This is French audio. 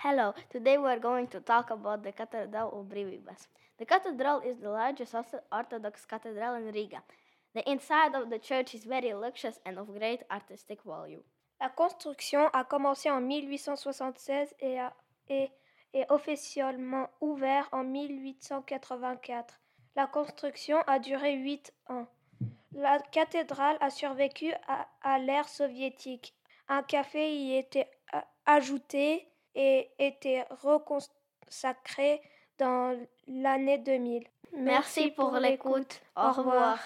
Hello, today we are going to talk about the Cathedral of Brivibas. The cathedral is the largest Orthodox cathedral in Riga. The inside of the church is very luxurious and of great artistic value. La construction a commencé en 1876 et est officiellement ouvert en 1884. La construction a duré huit ans. La cathédrale a survécu à, à l'ère soviétique. Un café y était ajouté et était reconsacré dans l'année 2000. Merci, pour l'écoute. Au revoir.